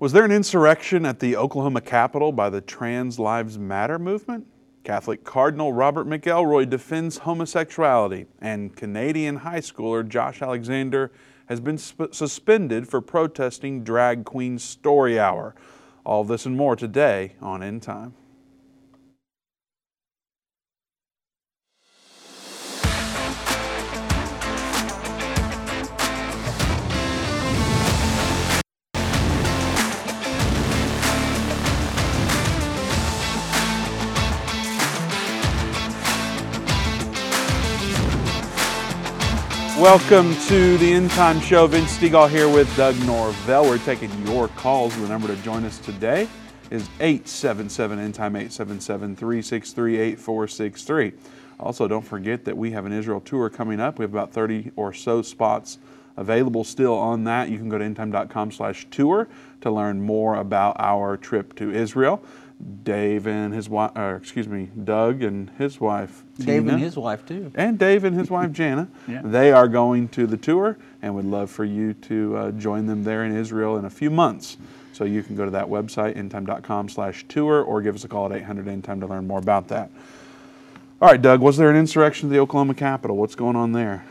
Was there an insurrection at the Oklahoma Capitol by the Trans Lives Matter movement? Catholic Cardinal Robert McElroy defends homosexuality, and Canadian high schooler Josh Alexander has been sp- suspended for protesting Drag Queen Story Hour. All this and more today on End Time. Welcome to the End Time Show. Vince Stegall here with Doug Norvell. We're taking your calls. The number to join us today is 877 End Time 877 363 8463. Also, don't forget that we have an Israel tour coming up. We have about 30 or so spots available still on that. You can go to endtime.com slash tour to learn more about our trip to Israel. Dave and his wife, or excuse me, Doug and his wife, Dave Tina, and his wife too. and Dave and his wife Jana. Yeah. They are going to the tour and would love for you to uh, join them there in Israel in a few months. So you can go to that website, endtime.com slash tour, or give us a call at 800 Endtime to learn more about that. All right, Doug, was there an insurrection at the Oklahoma Capitol? What's going on there?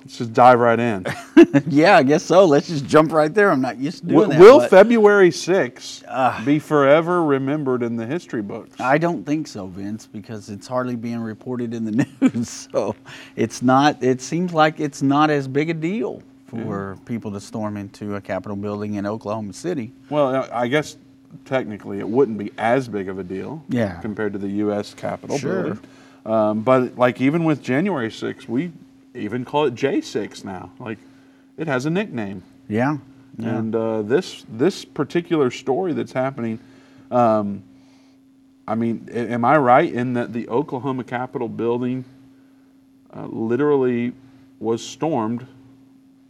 Let's just dive right in. yeah, I guess so. Let's just jump right there. I'm not used to doing Will, that. will but February 6th be forever remembered in the history books? I don't think so, Vince, because it's hardly being reported in the news. So it's not. It seems like it's not as big a deal for people to storm into a Capitol building in Oklahoma City. Well, I guess technically it wouldn't be as big of a deal Yeah. compared to the U.S. Capitol Sure. building. Um, but like even with January 6th, we even call it J6 now. Like it has a nickname. Yeah. Yeah. And uh, this this particular story that's happening, um, I mean, am I right in that the Oklahoma Capitol building uh, literally was stormed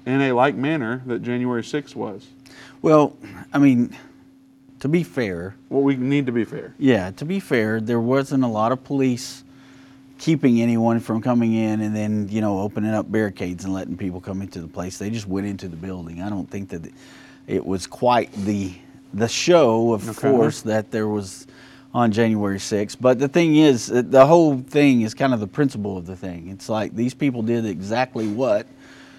in a like manner that January 6th was? well, I mean, to be fair, Well, we need to be fair. Yeah, to be fair, there wasn't a lot of police keeping anyone from coming in and then, you know, opening up barricades and letting people come into the place. They just went into the building. I don't think that it was quite the the show of Okay. force that there was on January 6th. But the thing is, uh, the whole thing is kind of the principle of the thing. It's like these people did exactly what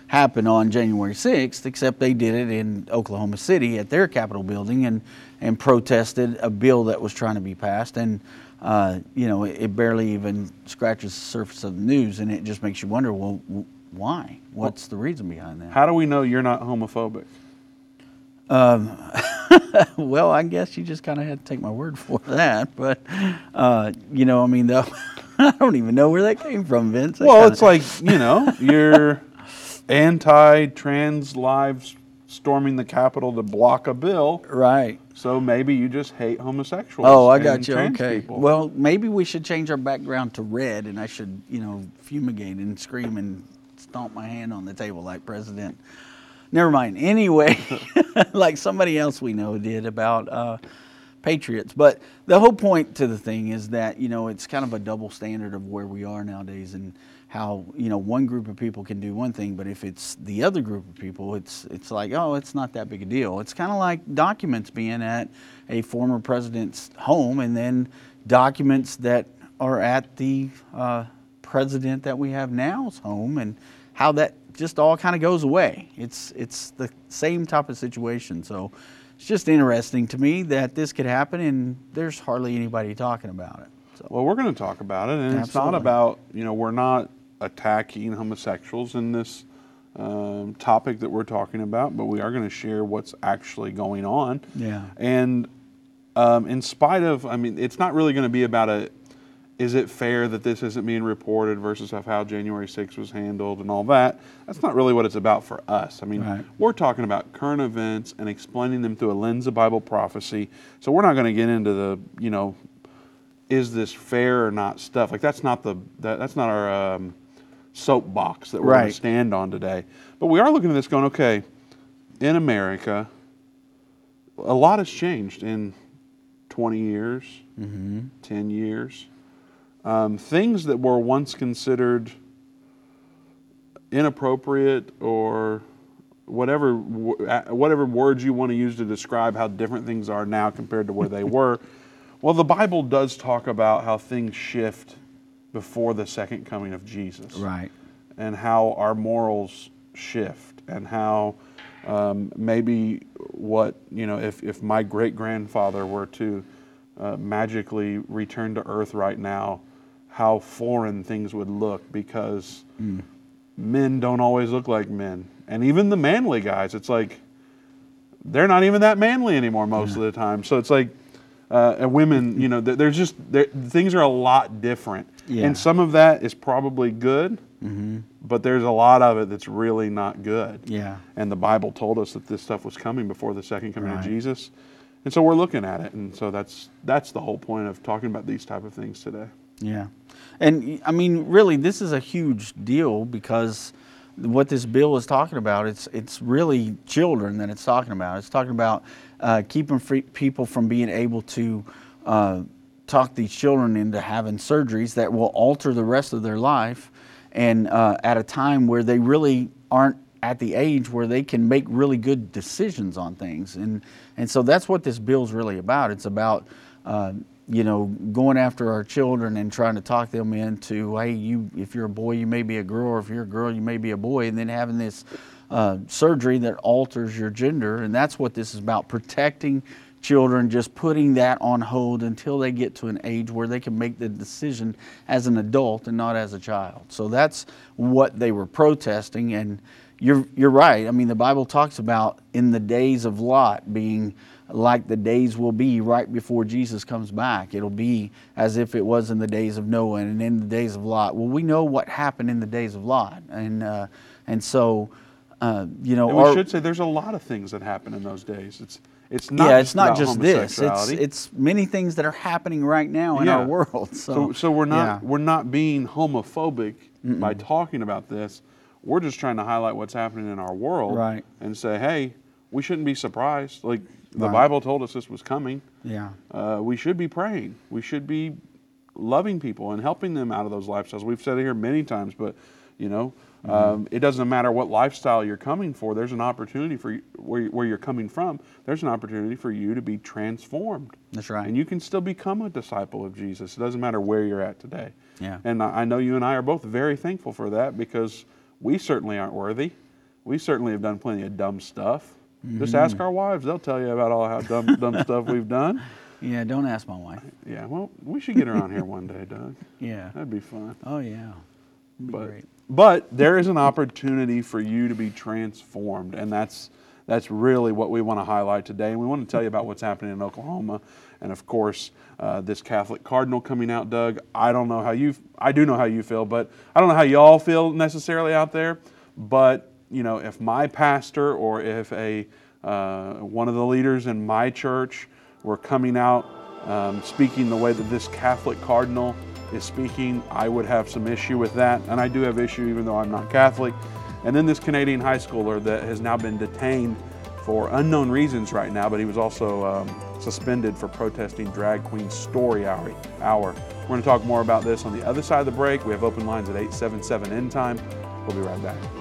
happened on January 6th, except they did it in Oklahoma City at their Capitol building and, and protested a bill that was trying to be passed. And, uh, you know, it, it barely even scratches the surface of the news, and it just makes you wonder, well, w- why? What's the reason behind that? How do we know you're not homophobic? well, I guess you just kind of had to take my word for that. But, uh, you know, I mean, though, I don't even know where that came from, Vince. That Well, kinda- it's like, you know, you're anti trans lives storming the Capitol to block a bill. right. So maybe you just hate homosexuals. Oh, I got you. Okay. people. Well, maybe we should change our background to red, and I should, you know, fumigate and scream and stomp my hand on the table like President. Never mind. Anyway, like somebody else we know did about uh, patriots. But the whole point to the thing is that you know it's kind of a double standard of where we are nowadays and how you know one group of people can do one thing, but if it's the other group of people, it's it's like oh, it's not that big a deal. It's kind of like documents being at a former president's home and then documents that are at the uh, president that we have now's home and how that just all kind of goes away. It's it's the same type of situation. So it's just interesting to me that this could happen and there's hardly anybody talking about it. So Well, we're going to talk about it, and it's not about you know we're not attacking homosexuals in this um, topic that we're talking about, but we are going to share what's actually going on. Yeah. And um, in spite of, I mean, it's not really going to be about a. Is it fair that this isn't being reported versus of how January 6th was handled and all that? That's not really what it's about for us. I mean, Right. we're talking about current events and explaining them through a lens of Bible prophecy. So we're not going to get into the, you know, is this fair or not stuff. Like that's not the that, that's not our um, soapbox that we're going to stand on today. But we are looking at this going, okay, in America, a lot has changed in 20 years, 10 years. Um, things that were once considered inappropriate or whatever whatever words you want to use to describe how different things are now compared to where they were. Well, the Bible does talk about how things shift before the second coming of Jesus, Right. and how our morals shift, and how um, maybe what you know, if if my great grandfather were to uh, magically return to Earth right now, how foreign things would look because men don't always look like men, and even the manly guys, it's like they're not even that manly anymore most of the time. So it's like, uh, and women, you know, th- there's just there, things are a lot different, Yeah. and some of that is probably good, Mm-hmm. but there's a lot of it that's really not good. Yeah. And the Bible told us that this stuff was coming before the second coming of Jesus, and so we're looking at it, and so that's that's the whole point of talking about these type of things today. Yeah. And I mean, really, this is a huge deal because what this bill is talking about, it's, it's really children that it's talking about. It's talking about uh, keeping free people from being able to uh, talk these children into having surgeries that will alter the rest of their life and uh, at a time where they really aren't at the age where they can make really good decisions on things. And, and so that's what this bill's really about. It's about uh, you know, going after our children and trying to talk them into, hey, you, if you're a boy, you may be a girl, or if you're a girl, you may be a boy, and then having this uh, surgery that alters your gender, and that's what this is about: protecting children, just putting that on hold until they get to an age where they can make the decision as an adult and not as a child. So that's what they were protesting, and you're you're right. I mean, the Bible talks about in the days of Lot being like the days will be right before Jesus comes back. It'll be as if it was in the days of Noah and in the days of Lot. Well, we know what happened in the days of Lot, and uh, and so uh, you know, And we our- should say there's a lot of things that happen in those days. It's it's not yeah, it's not just this. It's it's many things that are happening right now in Yeah. our world. So So, so we're not yeah. we're not being homophobic by talking about this. We're just trying to highlight what's happening in our world, Right. And say, hey, we shouldn't be surprised. Like the Right. Bible told us this was coming. yeah. Uh, we should be praying. We should be loving people and helping them out of those lifestyles. We've said it here many times, but you know, Mm-hmm. um, it doesn't matter what lifestyle you're coming for. There's an opportunity for you, where, where you're coming from. There's an opportunity for you to be transformed. That's right. And you can still become a disciple of Jesus. It doesn't matter where you're at today. Yeah. And I I know you and I are both very thankful for that because we certainly aren't worthy. We certainly have done plenty of dumb stuff. Just Mm-hmm. ask our wives; they'll tell you about all how dumb dumb stuff we've done. Yeah. Don't ask my wife. Yeah, well, we should get her on here one day, Doug. Yeah. That'd be fun. Oh yeah. Be But great. But there is an opportunity for you to be transformed, and that's that's really what we want to highlight today. And we want to tell you about what's happening in Oklahoma, and of course, uh, this Catholic cardinal coming out, Doug. I don't know how you, I do know how you feel, but I don't know how y'all feel necessarily out there. But you know, if my pastor or if a uh, one of the leaders in my church were coming out um, speaking the way that this Catholic cardinal is speaking, I would have some issue with that. And I do have issue even though I'm not Catholic. And then this Canadian high schooler that has now been detained for unknown reasons right now, but he was also um, suspended for protesting drag queen story hour. hour. We're going to talk more about this on the other side of the break. We have open lines at 877 end time. We'll be right back.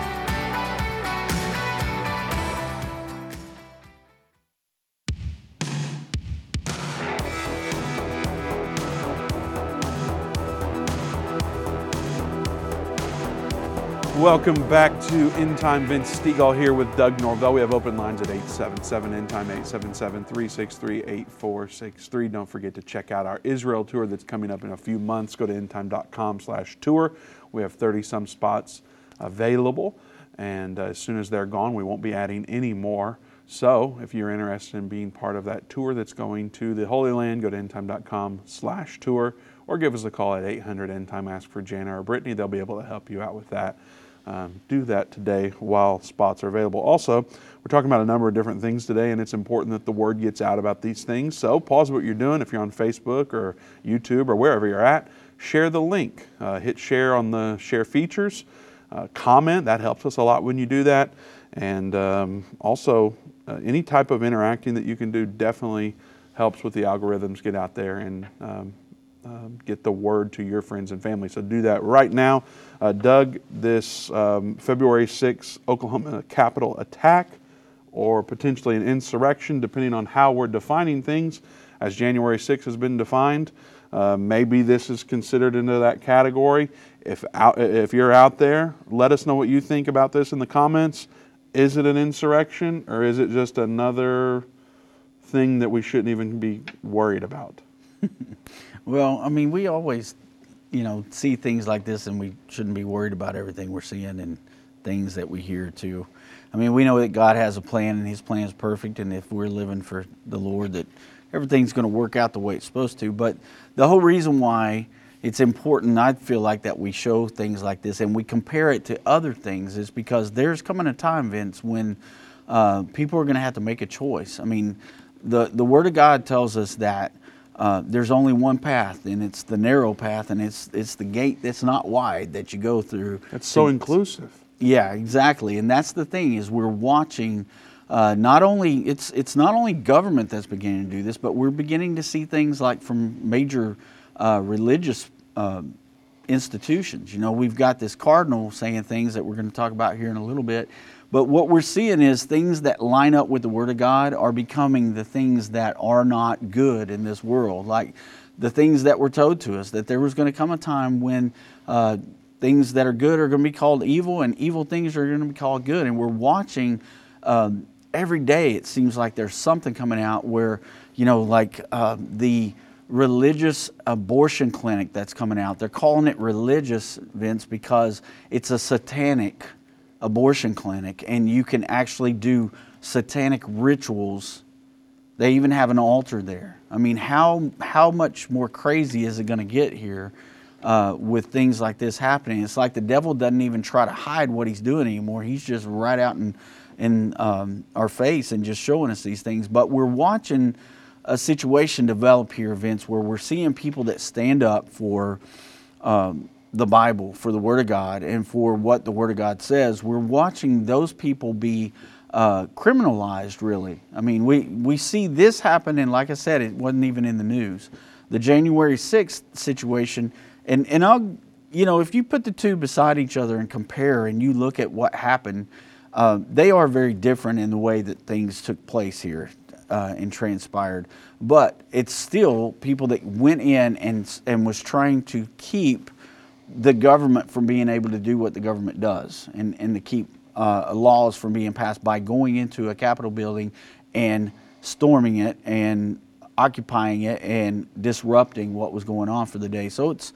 Welcome back to End Time. Vince Stegall here with Doug Norvell. We have open lines at 877 End Time, 877 363 8463. Don't forget to check out our Israel tour that's coming up in a few months. Go to endtime.com slash tour. We have 30 some spots available, and uh, as soon as they're gone, we won't be adding any more. So if you're interested in being part of that tour that's going to the Holy Land, go to endtime.com slash tour or give us a call at 800 End Time. Ask for Jana or Brittany. They'll be able to help you out with that um, do that today while spots are available. Also, we're talking about a number of different things today, and it's important that the word gets out about these things. So, pause what you're doing if you're on Facebook or YouTube or wherever you're at. Share the link. Uh, hit share on the share features. Uh, comment. That helps us a lot when you do that. And um, also, uh, any type of interacting that you can do definitely helps with the algorithms get out there and um, um, get the word to your friends and family. So do that right now. Uh, Doug, this um, February 6th Oklahoma Capitol attack or potentially an insurrection, depending on how we're defining things, as January 6th has been defined. Uh, maybe this is considered into that category. If, out, if you're out there, let us know what you think about this in the comments. Is it an insurrection or is it just another thing that we shouldn't even be worried about? Well, I mean, we always, you know, see things like this, and we shouldn't be worried about everything we're seeing and things that we hear too. I mean, we know that God has a plan, and His plan is perfect, and if we're living for the Lord, that everything's going to work out the way it's supposed to. But the whole reason why it's important, I feel like, that we show things like this and we compare it to other things is because there's coming a time, Vince, when uh, people are going to have to make a choice. I mean, the, the Word of God tells us that uh, there's only one path, and it's the narrow path, and it's it's the gate that's not wide that you go through. That's so inclusive. Yeah, exactly, and that's the thing is we're watching. Uh, not only it's it's not only government that's beginning to do this, but we're beginning to see things like from major uh, religious uh, institutions. You know, we've got this cardinal saying things that we're going to talk about here in a little bit but what we're seeing is things that line up with the Word of God are becoming the things that are not good in this world. Like the things that were told to us, that there was going to come a time when uh, things that are good are going to be called evil and evil things are going to be called good. And we're watching um, every day, it seems like there's something coming out where, you know, like uh, the religious abortion clinic that's coming out. They're calling it religious, Vince, because it's a satanic abortion clinic and you can actually do satanic rituals. They even have an altar there. I mean, how, how much more crazy is it going to get here uh, with things like this happening? It's like the devil doesn't even try to hide what he's doing anymore. He's just right out in, in um, our face and just showing us these things. But we're watching a situation develop here, Vince, where we're seeing people that stand up for um, the Bible, for the Word of God, and for what the Word of God says, we're watching those people be uh, criminalized, really. I mean, we, we see this happen, and like I said, it wasn't even in the news. The January 6th situation, and, and I'll, you know, if you put the two beside each other and compare and you look at what happened, uh, they are very different in the way that things took place here uh, and transpired. But it's still people that went in and, and was trying to keep the government from being able to do what the government does and, and to keep uh, laws from being passed by going into a Capitol building and storming it and occupying it and disrupting what was going on for the day. So it's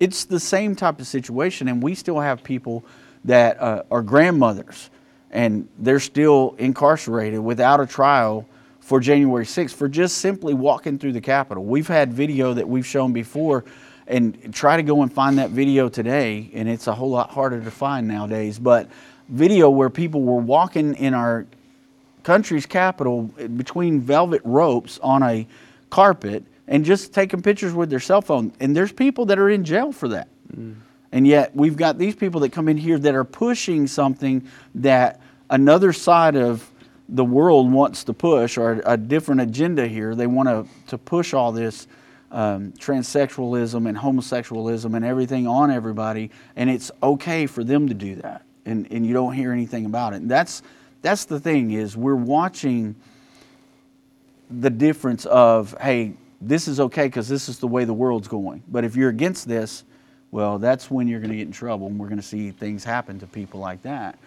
it's the same type of situation, and we still have people that uh, are grandmothers and they're still incarcerated without a trial for January 6th for just simply walking through the Capitol. We've had video that we've shown before and try to go and find that video today, and it's a whole lot harder to find nowadays. But video where people were walking in our country's capital between velvet ropes on a carpet and just taking pictures with their cell phone. And there's people that are in jail for that. Mm. And yet we've got these people that come in here that are pushing something that another side of the world wants to push or a different agenda here. They want to, to push all this um, transsexualism and homosexualism and everything on everybody, and it's okay for them to do that. And, and you don't hear anything about it. And that's, that's the thing is we're watching the difference of, hey, this is okay because this is the way the world's going. But if you're against this, well, that's when you're going to get in trouble, and we're going to see things happen to people like that.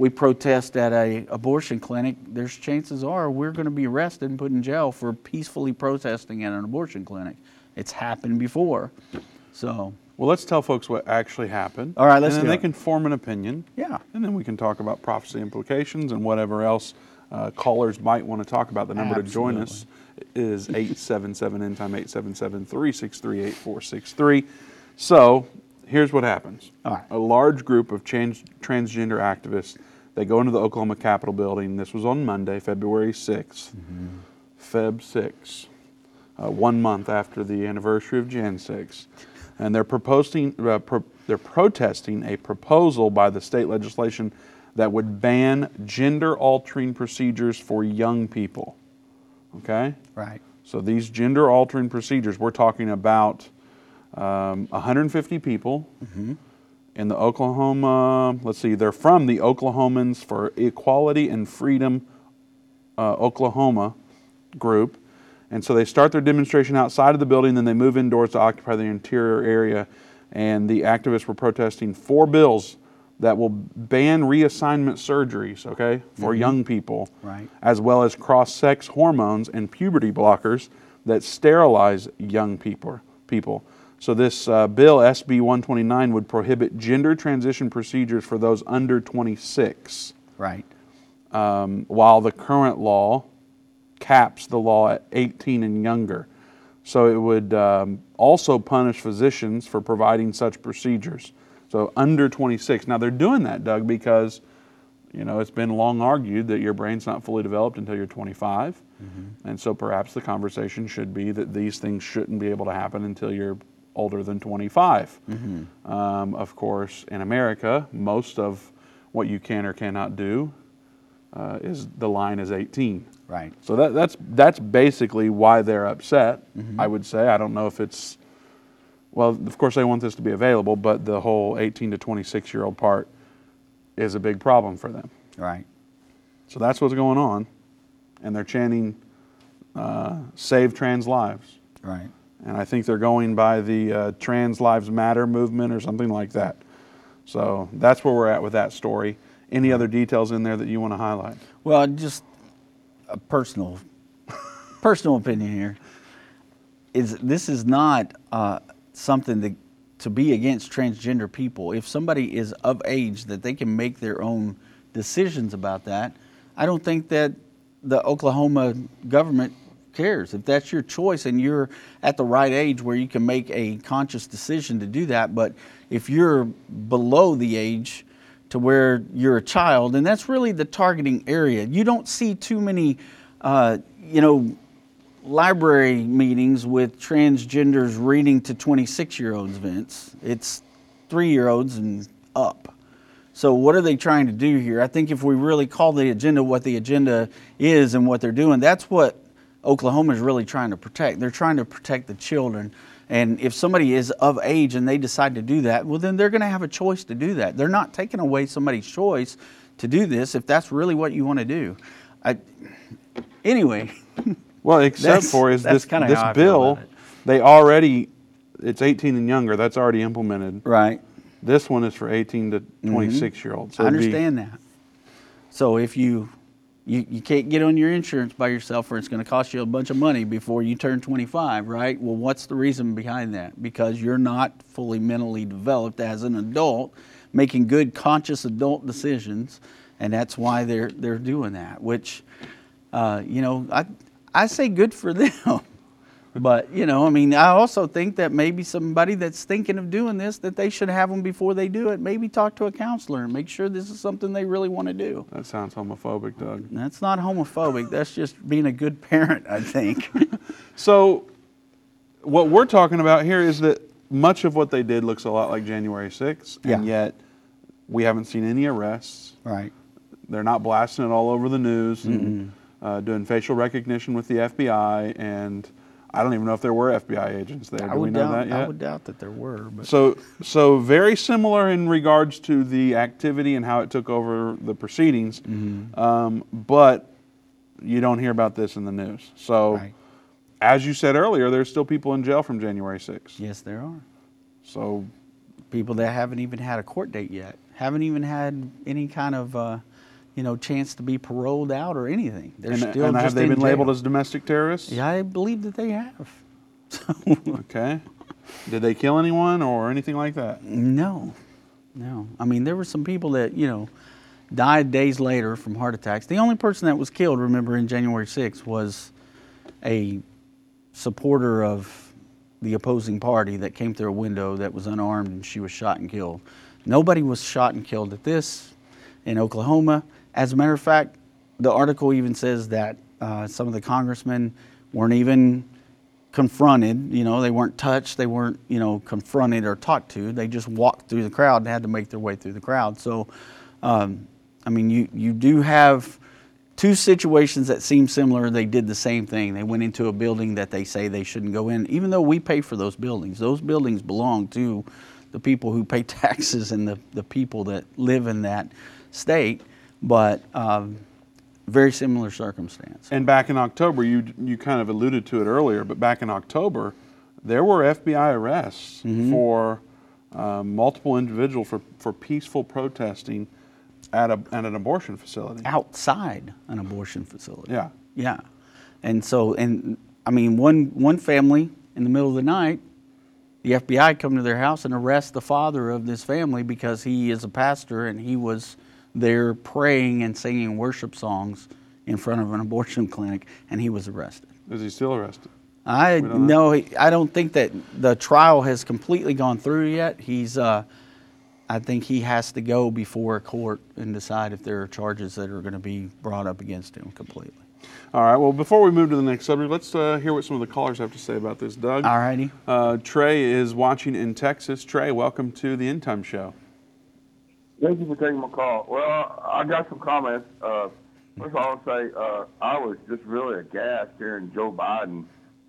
We protest at a abortion clinic. There's chances are we're going to be arrested and put in jail for peacefully protesting at an abortion clinic. It's happened before, so. Well, let's tell folks what actually happened. All right, let's. And then do they it. can form an opinion. Yeah. And then we can talk about prophecy implications and whatever else uh, callers might want to talk about. The number to join us is 877 end time 877 363 8463. So here's what happens. A large group of trans- transgender activists, they go into the Oklahoma Capitol building. This was on Monday, February 6th. Mm-hmm. Feb 6, uh, one month after the anniversary of Jan 6. And they're proposing, uh, pro- they're protesting a proposal by the state legislation that would ban gender altering procedures for young people. Okay? Right. So these gender altering procedures, we're talking about um, 150 people in the Oklahoma, let's see, they're from the Oklahomans for Equality and Freedom uh, Oklahoma group. And so they start their demonstration outside of the building, then they move indoors to occupy the interior area. And the activists were protesting four bills that will ban reassignment surgeries, okay, for young people, Right. as well as cross sex hormones and puberty blockers that sterilize young people. people. So, this uh, bill, SB 129, would prohibit gender transition procedures for those under 26 Right. um, while the current law caps the law at 18 and younger. So it would um, also punish physicians for providing such procedures. So under 26. Now they're doing that, Doug, because you know it's been long argued that your brain's not fully developed until you're 25, and so perhaps the conversation should be that these things shouldn't be able to happen until you're older than 25. Um, of course, in America, most of what you can or cannot do uh, is the line is 18. Right. So that, that's that's basically why they're upset. I would say I don't know if it's well, of course they want this to be available, but the whole 18 to 26 year old part is a big problem for them. Right. So that's what's going on, and they're chanting uh, "Save Trans Lives," Right. And I think they're going by the uh, Trans Lives Matter movement or something like that. So that's where we're at with that story. Any other details in there that you want to highlight? Well, just a personal, personal opinion here is this is not uh, something that to be against transgender people. If somebody is of age that they can make their own decisions about that, I don't think that the Oklahoma government cares. If that's your choice and you're at the right age where you can make a conscious decision to do that, but if you're below the age to where you're a child, and that's really the targeting area. You don't see too many, uh, you know, library meetings with transgenders reading to 26 year olds, Vince. It's three year olds and up. So, what are they trying to do here? I think if we really call the agenda what the agenda is and what they're doing, that's what Oklahoma is really trying to protect. They're trying to protect the children. And if somebody is of age and they decide to do that, well, then they're going to have a choice to do that. They're not taking away somebody's choice to do this if that's really what you want to do. I, anyway, Well, except for is this this how I feel bill, they already it's 18 and younger. That's already implemented. right. This one is for 18 to mm-hmm. 26 year olds. So I it'd be- understand that. So if you, you you can't get on your insurance by yourself, or it's going to cost you a bunch of money before you turn 25, right? Well, what's the reason behind that? Because you're not fully mentally developed as an adult, making good, conscious adult decisions, and that's why they're they're doing that. Which, uh, you know, I I say good for them. But you know, I mean, I also think that maybe somebody that's thinking of doing this, that they should have them before they do it. Maybe talk to a counselor and make sure this is something they really want to do. That sounds homophobic, Doug. That's not homophobic. That's just being a good parent, I think. So, what we're talking about here is that much of what they did looks a lot like January 6th, and Yeah. yet we haven't seen any arrests. right. They're not blasting it all over the news and uh, doing facial recognition with the FBI, and I don't even know if there were FBI agents there. I Do we would know doubt. that yet? I would doubt that there were. But So, so very similar in regards to the activity and how it took over the proceedings, Mm-hmm. um, but you don't hear about this in the news. So, Right. as you said earlier, there's still people in jail from January 6th. yes, there are So, people that haven't even had a court date yet, haven't even had any kind of, uh, you know, chance to be paroled out or anything. They're and, still and just have they been labeled as domestic terrorists? Yeah, I believe that they have. Okay. Did they kill anyone or anything like that? No, no. I mean, there were some people that you know died days later from heart attacks. The only person that was killed, remember, in January 6th was a supporter of the opposing party that came through a window that was unarmed and she was shot and killed. Nobody was shot and killed at this in Oklahoma. As a matter of fact, the article even says that uh, some of the congressmen weren't even confronted. You know, they weren't touched. They weren't, you know, confronted or talked to. They just walked through the crowd and had to make their way through the crowd. So, um, I mean, you you do have two situations that seem similar. They did the same thing. They went into a building that they say they shouldn't go in, even though we pay for those buildings. Those buildings belong to the people who pay taxes and the, the people that live in that state. But um, very similar circumstance. And back in October, you you kind of alluded to it earlier, but back in October, there were FBI arrests Mm-hmm. for um, multiple individuals for, for peaceful protesting at a at an abortion facility. outside an abortion facility. Yeah. Yeah. And so, and I mean, one, one family in the middle of the night, the FBI come to their house and arrest the father of this family because he is a pastor and he was there praying and singing worship songs in front of an abortion clinic and he was arrested. Is he still arrested? I no, he- I don't think that the trial has completely gone through yet. He's, uh, I think he has to go before a court and decide if there are charges that are going to be brought up against him completely. All right. Well, before we move to the next subject, let's uh, hear what some of the callers have to say about this. Doug. All righty. Uh, Trey is watching in Texas. Trey, welcome to the End Time Show. Thank you for taking my call. Well, I got some comments. Uh, first of all, I'll say uh, I was just really aghast hearing Joe Biden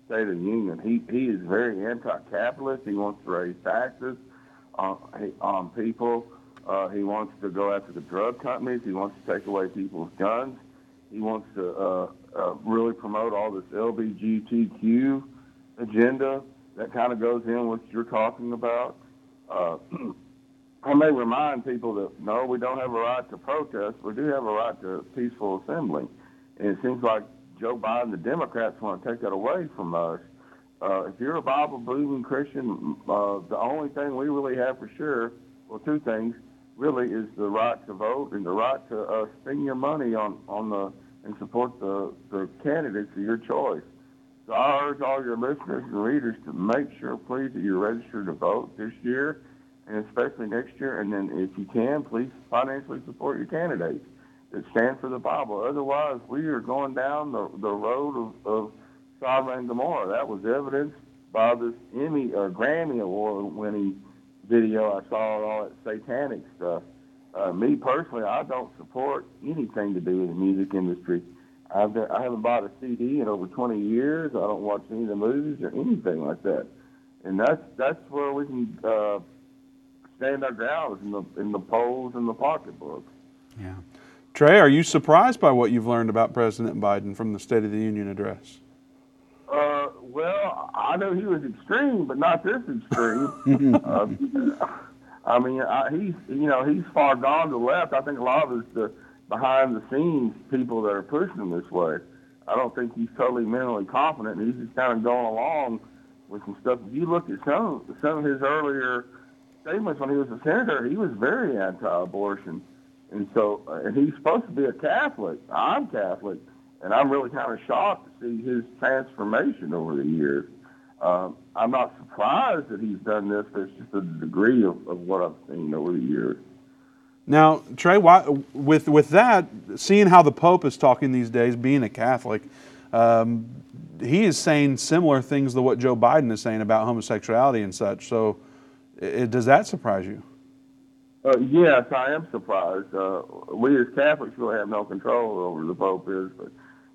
State of the Union. He he is very anti-capitalist. He wants to raise taxes on on people. Uh, he wants to go after the drug companies. He wants to take away people's guns. He wants to uh, uh, really promote all this LBGTQ agenda that kind of goes in what you're talking about. Uh, I may remind people that no, we don't have a right to protest. We do have a right to peaceful assembly. And it seems like Joe Biden, the Democrats, want to take that away from us. Uh, if you're a Bible believing Christian, uh, the only thing we really have for sure, well, two things really, is the right to vote and the right to uh, spend your money on on the and support the the candidates of your choice. So I urge all your listeners and readers to make sure, please, that you're registered to vote this year and especially next year. And then, if you can, please financially support your candidates that stand for the Bible. Otherwise, we are going down the, the road of, of Sodom and Gomorrah. That was evidenced by this Emmy or Grammy Award winning video I saw all that satanic stuff. Uh, me personally, I don't support anything to do with the music industry. I've I haven't bought a CD in over 20 years. I don't watch any of the movies or anything like that. And that's that's where we can uh, stand our ground in the in the polls and the pocketbooks. Yeah. Trey, are you surprised by what you've learned about President Biden from the State of the Union address? Uh, well, I know he was extreme, but not this extreme. uh, I mean, I, he's you know he's far gone to the left. I think a lot of it's the behind the scenes people that are pushing him this way. I don't think he's totally mentally competent. He's just kind of going along with some stuff. If you look at some some of his earlier statements when he was a senator, he was very anti-abortion, and so uh, and he's supposed to be a Catholic. I'm Catholic, and I'm really kind of shocked to see his transformation over the years. Um, I'm not surprised that he's done this, it's just a degree of, of what I've seen over the years. Now, Trey, why, with with that, seeing how the Pope is talking these days, being a Catholic, um, he is saying similar things to what Joe Biden is saying about homosexuality and such. So, it, does that surprise you? Uh, yes, I am surprised. Uh, we as Catholics really have no control over the Pope is, but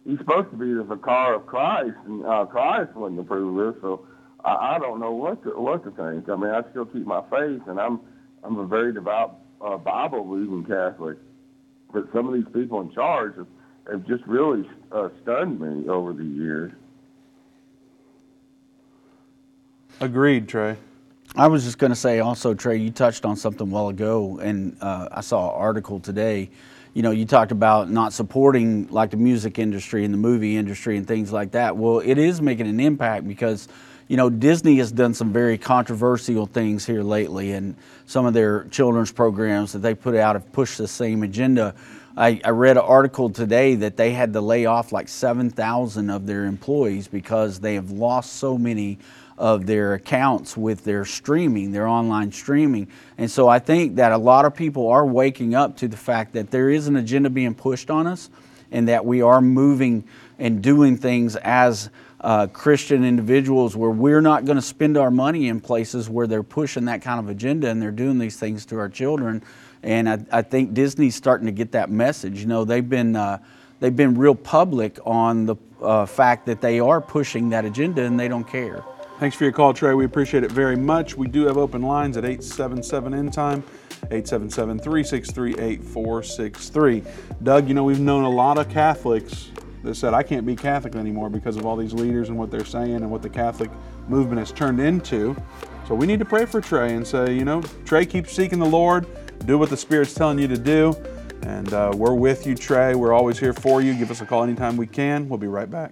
he's supposed to be the vicar of Christ, and uh, Christ wouldn't approve this. So I, I don't know what to, what to think. I mean, I still keep my faith, and I'm I'm a very devout uh, Bible believing Catholic. But some of these people in charge have, have just really uh, stunned me over the years. Agreed, Trey. I was just going to say also, Trey, you touched on something while ago, and uh, I saw an article today. You know, you talked about not supporting like the music industry and the movie industry and things like that. Well, it is making an impact because, you know, Disney has done some very controversial things here lately, and some of their children's programs that they put out have pushed the same agenda. I, I read an article today that they had to lay off like 7,000 of their employees because they have lost so many of their accounts with their streaming, their online streaming. And so I think that a lot of people are waking up to the fact that there is an agenda being pushed on us and that we are moving and doing things as uh, Christian individuals where we're not going to spend our money in places where they're pushing that kind of agenda and they're doing these things to our children. And I, I think Disney's starting to get that message. You know, they've been uh, they've been real public on the uh, fact that they are pushing that agenda and they don't care. Thanks for your call, Trey. We appreciate it very much. We do have open lines at 877 end time, 877 363 8463. Doug, you know, we've known a lot of Catholics that said, I can't be Catholic anymore because of all these leaders and what they're saying and what the Catholic movement has turned into. So we need to pray for Trey and say, you know, Trey, keep seeking the Lord, do what the Spirit's telling you to do. And uh, we're with you, Trey. We're always here for you. Give us a call anytime we can. We'll be right back.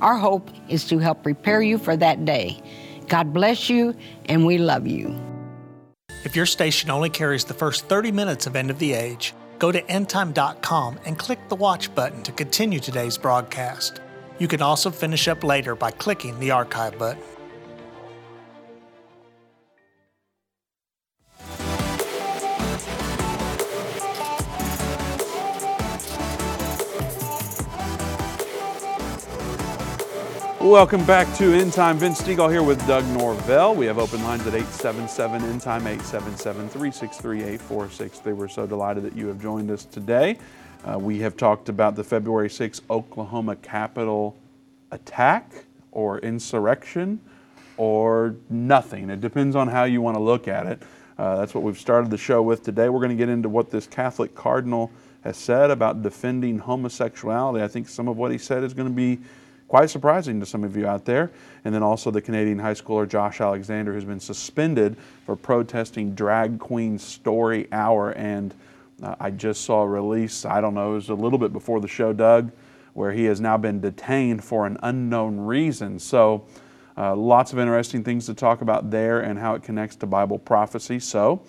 Our hope is to help prepare you for that day. God bless you, and we love you. If your station only carries the first 30 minutes of End of the Age, go to endtime.com and click the watch button to continue today's broadcast. You can also finish up later by clicking the archive button. Welcome back to End Time. Vince Stegall here with Doug Norvell. We have open lines at 877 End Time, 877 363 8463. We're so delighted that you have joined us today. Uh, we have talked about the February 6th Oklahoma Capitol attack or insurrection or nothing. It depends on how you want to look at it. Uh, that's what we've started the show with today. We're going to get into what this Catholic cardinal has said about defending homosexuality. I think some of what he said is going to be quite surprising to some of you out there. And then also the Canadian high schooler Josh Alexander, who's been suspended for protesting Drag Queen Story Hour and Uh, I just saw a release, I don't know, it was a little bit before the show, Doug, where he has now been detained for an unknown reason. So, uh, lots of interesting things to talk about there and how it connects to Bible prophecy. So,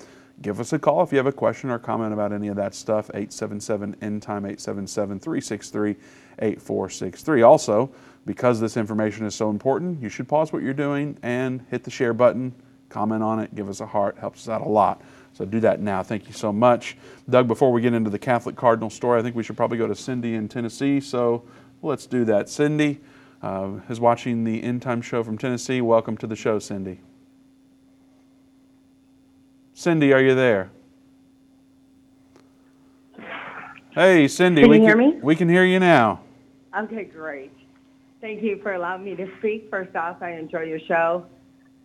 give us a call if you have a question or comment about any of that stuff. 877 End Time, 877 363 8463. Also, because this information is so important, you should pause what you're doing and hit the share button, comment on it, give us a heart, helps us out a lot. So do that now. Thank you so much. Doug, before we get into the Catholic Cardinal story, I think we should probably go to Cindy in Tennessee. So let's do that. Cindy uh, is watching the End Time Show from Tennessee. Welcome to the show, Cindy. Cindy, are you there? Hey, Cindy. Can we you hear can, me? We can hear you now. Okay, great. Thank you for allowing me to speak. First off, I enjoy your show.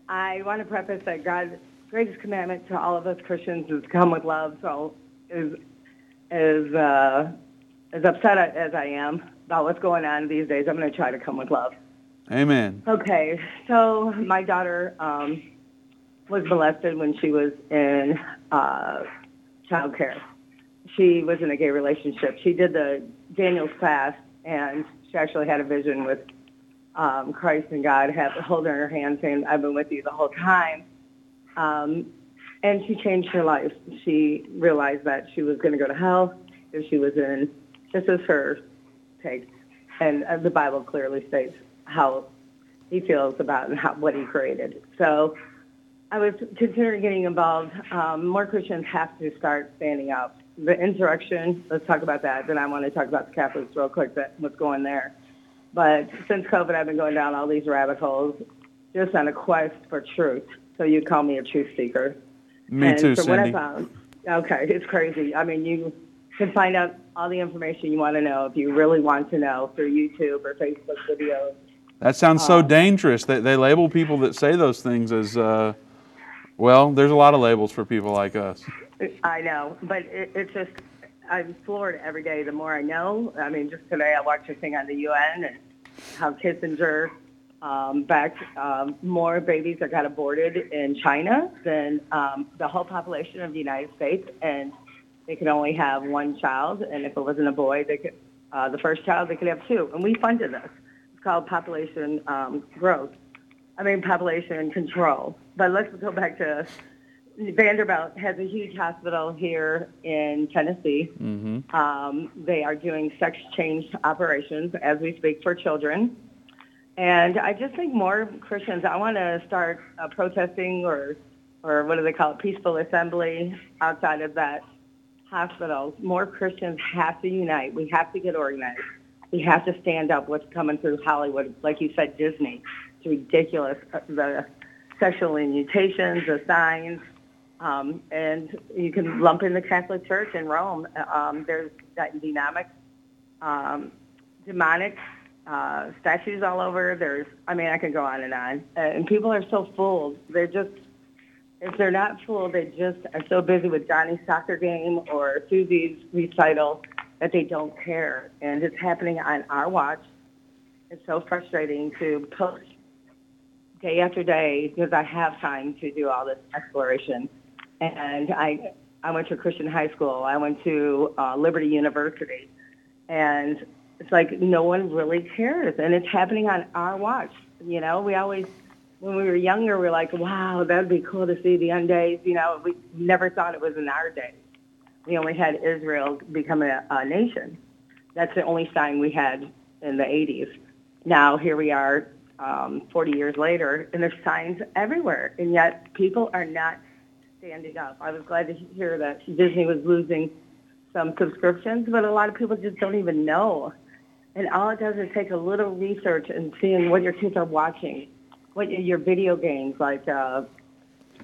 I want to preface that God's greatest commandment to all of us Christians is to come with love. So, as as uh, as upset as I am about what's going on these days, I'm going to try to come with love. Amen. Okay, so my daughter um, was molested when she was in uh, child care. She was in a gay relationship. She did the Daniel's class, and she actually had a vision with um, Christ and God have, holding her her hand, saying, "I've been with you the whole time." Um, and she changed her life. She realized that she was going to go to hell if she was in. This is her take, and uh, the Bible clearly states how he feels about and how, what he created. So I was considering getting involved. Um, more Christians have to start standing up. The insurrection, let's talk about that. Then I want to talk about the Catholics real quick, that, what's going there. But since COVID, I've been going down all these rabbit holes just on a quest for truth. So you'd call me a truth seeker. Me and too, from what I Cindy. found, okay, it's crazy. I mean, you can find out all the information you want to know if you really want to know through YouTube or Facebook videos. That sounds so dangerous. They, they label people that say those things as, uh, well, there's a lot of labels for people like us. I know, but it, it's just I'm floored every day. The more I know, I mean, just today I watched a thing on the UN and how Kissinger um, backed um, more babies that got aborted in China than um, the whole population of the United States, and they could only have one child. And if it wasn't a boy, they could uh, the first child they could have two. And we funded this. It's called population um, growth. I mean, population control. But let's go back to Vanderbilt has a huge hospital here in Tennessee. Mm-hmm. Um, they are doing sex change operations as we speak for children. And I just think more Christians, I want to start uh, protesting or, or what do they call it, peaceful assembly outside of that hospital. More Christians have to unite. We have to get organized. We have to stand up what's coming through Hollywood. Like you said, Disney. It's ridiculous. Uh, The sexual mutations, the signs, um, and you can lump in the Catholic Church in Rome. Um, there's dynamic, um, demonic uh, statues all over. There's, I mean, I can go on and on. And people are so fooled. They're just, if they're not fooled, they just are so busy with Johnny's soccer game or Susie's recital that they don't care. And it's happening on our watch. It's so frustrating to post day after day because I have time to do all this exploration. And I, I went to Christian high school. I went to uh, Liberty University. And it's like no one really cares. And it's happening on our watch. You know, we always, when we were younger, we were like, wow, that'd be cool to see the end days. You know, we never thought it was in our day. We only had Israel become a, a nation. That's the only sign we had in the 80s. Now here we are um, 40 years later, and there's signs everywhere, and yet people are not standing up. I was glad to hear that Disney was losing some subscriptions, but a lot of people just don't even know. And all it does is take a little research and seeing what your kids are watching, what your video games like. Uh,